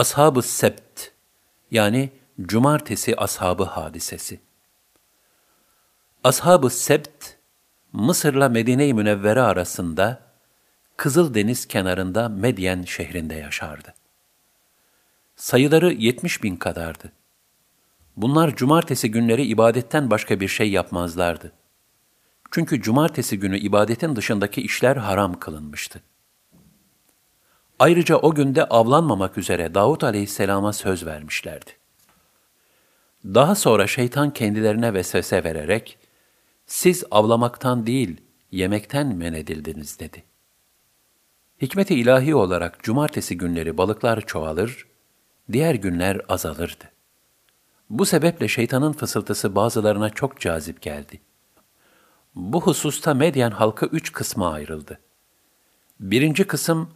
Ashab-ı Sebt yani Cumartesi Ashabı hadisesi. Ashab-ı Sebt, Mısır'la Medine-i Münevvere arasında Kızıldeniz kenarında Medyen şehrinde yaşardı. Sayıları 70 bin kadardı. Bunlar cumartesi günleri ibadetten başka bir şey yapmazlardı. Çünkü cumartesi günü ibadetin dışındaki işler haram kılınmıştı. Ayrıca o günde avlanmamak üzere Davut aleyhisselama söz vermişlerdi. Daha sonra şeytan kendilerine vesvese vererek, siz avlamaktan değil, yemekten men edildiniz dedi. Hikmeti ilahi olarak cumartesi günleri balıklar çoğalır, diğer günler azalırdı. Bu sebeple şeytanın fısıltısı bazılarına çok cazip geldi. Bu hususta Medyen halkı üç kısma ayrıldı. Birinci kısım,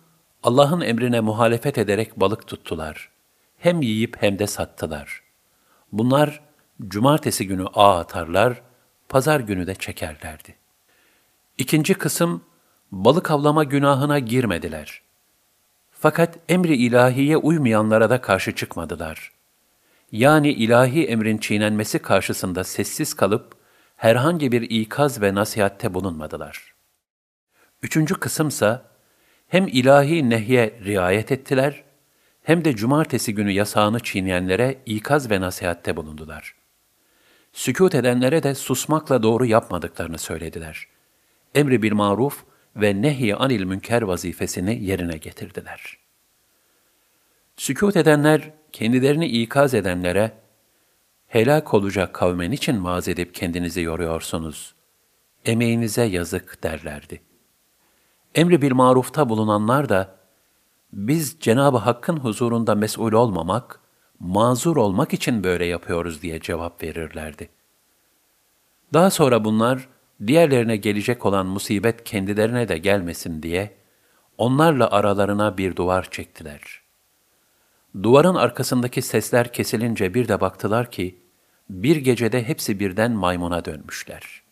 Allah'ın emrine muhalefet ederek balık tuttular. Hem yiyip hem de sattılar. Bunlar, cumartesi günü ağ atarlar, pazar günü de çekerlerdi. İkinci kısım, balık avlama günahına girmediler. Fakat emri ilahiye uymayanlara da karşı çıkmadılar. Yani ilahi emrin çiğnenmesi karşısında sessiz kalıp, herhangi bir ikaz ve nasihatte bulunmadılar. Üçüncü kısımsa, hem ilahi nehye riayet ettiler, hem de cumartesi günü yasağını çiğneyenlere ikaz ve nasihatte bulundular. Sükut edenlere de susmakla doğru yapmadıklarını söylediler. Emri bir maruf ve nehy anil münker vazifesini yerine getirdiler. Sükut edenler, kendilerini ikaz edenlere, helak olacak kavmen için vaaz edip kendinizi yoruyorsunuz. Emeğinize yazık derlerdi. Emri bir marufta bulunanlar da, biz Cenab-ı Hakk'ın huzurunda mesul olmamak, mazur olmak için böyle yapıyoruz diye cevap verirlerdi. Daha sonra bunlar, diğerlerine gelecek olan musibet kendilerine de gelmesin diye, onlarla aralarına bir duvar çektiler. Duvarın arkasındaki sesler kesilince bir de baktılar ki, bir gecede hepsi birden maymuna dönmüşler.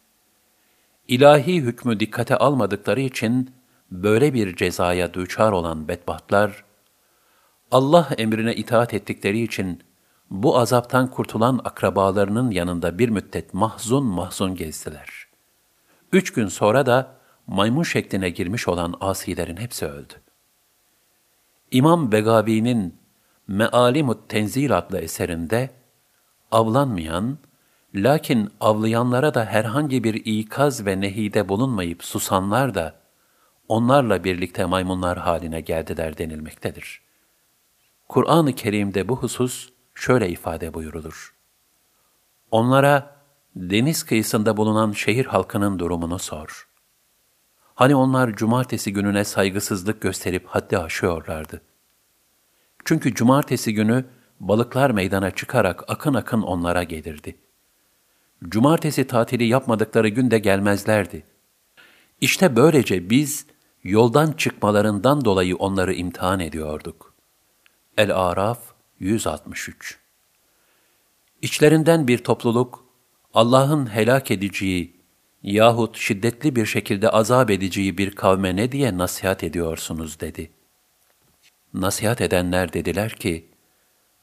İlahi hükmü dikkate almadıkları için, böyle bir cezaya düçar olan bedbahtlar, Allah emrine itaat ettikleri için bu azaptan kurtulan akrabalarının yanında bir müddet mahzun mahzun gezdiler. Üç gün sonra da maymun şekline girmiş olan asilerin hepsi öldü. İmam Begavi'nin Mealimut Tenzil adlı eserinde, avlanmayan, lakin avlayanlara da herhangi bir ikaz ve nehide bulunmayıp susanlar da, onlarla birlikte maymunlar haline geldiler denilmektedir. Kur'an-ı Kerim'de bu husus şöyle ifade buyurulur. Onlara deniz kıyısında bulunan şehir halkının durumunu sor. Hani onlar cumartesi gününe saygısızlık gösterip haddi aşıyorlardı. Çünkü cumartesi günü balıklar meydana çıkarak akın akın onlara gelirdi. Cumartesi tatili yapmadıkları günde gelmezlerdi. İşte böylece biz yoldan çıkmalarından dolayı onları imtihan ediyorduk. El-Araf 163 İçlerinden bir topluluk, Allah'ın helak edeceği yahut şiddetli bir şekilde azap edeceği bir kavme ne diye nasihat ediyorsunuz dedi. Nasihat edenler dediler ki,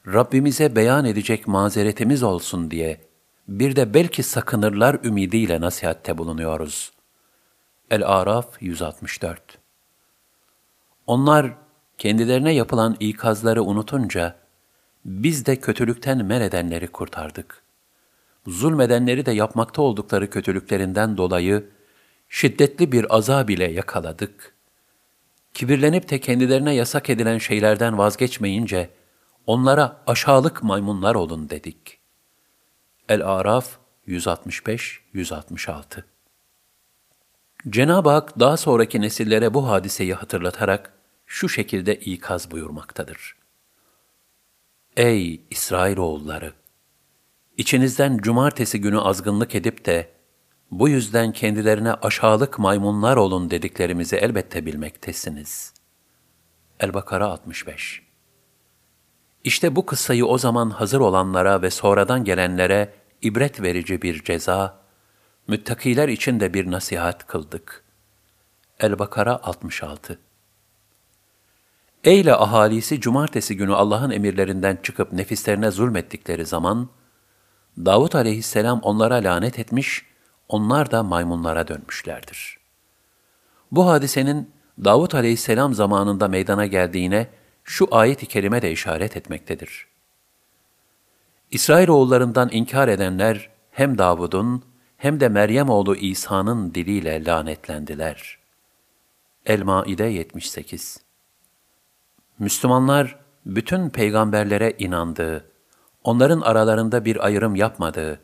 Rabbimize beyan edecek mazeretimiz olsun diye, bir de belki sakınırlar ümidiyle nasihatte bulunuyoruz.'' El-Araf 164 Onlar kendilerine yapılan ikazları unutunca, biz de kötülükten men edenleri kurtardık. Zulmedenleri de yapmakta oldukları kötülüklerinden dolayı şiddetli bir azab ile yakaladık. Kibirlenip de kendilerine yasak edilen şeylerden vazgeçmeyince, onlara aşağılık maymunlar olun dedik. El-Araf 165-166 Cenab-ı Hak daha sonraki nesillere bu hadiseyi hatırlatarak şu şekilde ikaz buyurmaktadır. Ey İsrailoğulları! İçinizden cumartesi günü azgınlık edip de bu yüzden kendilerine aşağılık maymunlar olun dediklerimizi elbette bilmektesiniz. El-Bakara 65 İşte bu kıssayı o zaman hazır olanlara ve sonradan gelenlere ibret verici bir ceza müttakiler için de bir nasihat kıldık. El-Bakara 66 Eyle ahalisi cumartesi günü Allah'ın emirlerinden çıkıp nefislerine zulmettikleri zaman, Davut aleyhisselam onlara lanet etmiş, onlar da maymunlara dönmüşlerdir. Bu hadisenin Davut aleyhisselam zamanında meydana geldiğine şu ayet-i kerime de işaret etmektedir. İsrailoğullarından inkar edenler hem Davud'un hem de Meryem oğlu İsa'nın diliyle lanetlendiler. El-Maide 78 Müslümanlar bütün peygamberlere inandığı, onların aralarında bir ayrım yapmadığı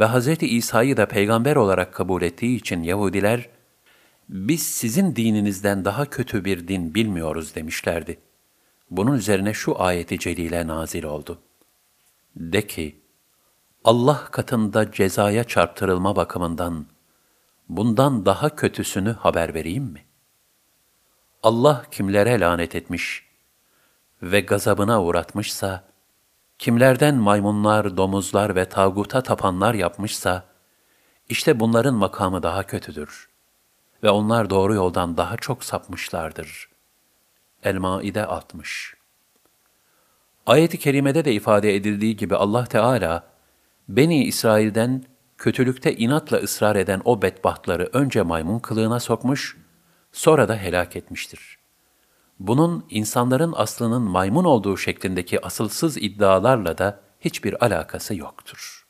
ve Hz. İsa'yı da peygamber olarak kabul ettiği için Yahudiler, biz sizin dininizden daha kötü bir din bilmiyoruz demişlerdi. Bunun üzerine şu ayeti celile nazil oldu. De ki, Allah katında cezaya çarptırılma bakımından bundan daha kötüsünü haber vereyim mi? Allah kimlere lanet etmiş ve gazabına uğratmışsa, kimlerden maymunlar, domuzlar ve tağuta tapanlar yapmışsa, işte bunların makamı daha kötüdür ve onlar doğru yoldan daha çok sapmışlardır. El-Maide 60 Ayet-i kerimede de ifade edildiği gibi Allah Teala, Beni İsrail'den kötülükte inatla ısrar eden o bedbahtları önce maymun kılığına sokmuş, sonra da helak etmiştir. Bunun insanların aslının maymun olduğu şeklindeki asılsız iddialarla da hiçbir alakası yoktur.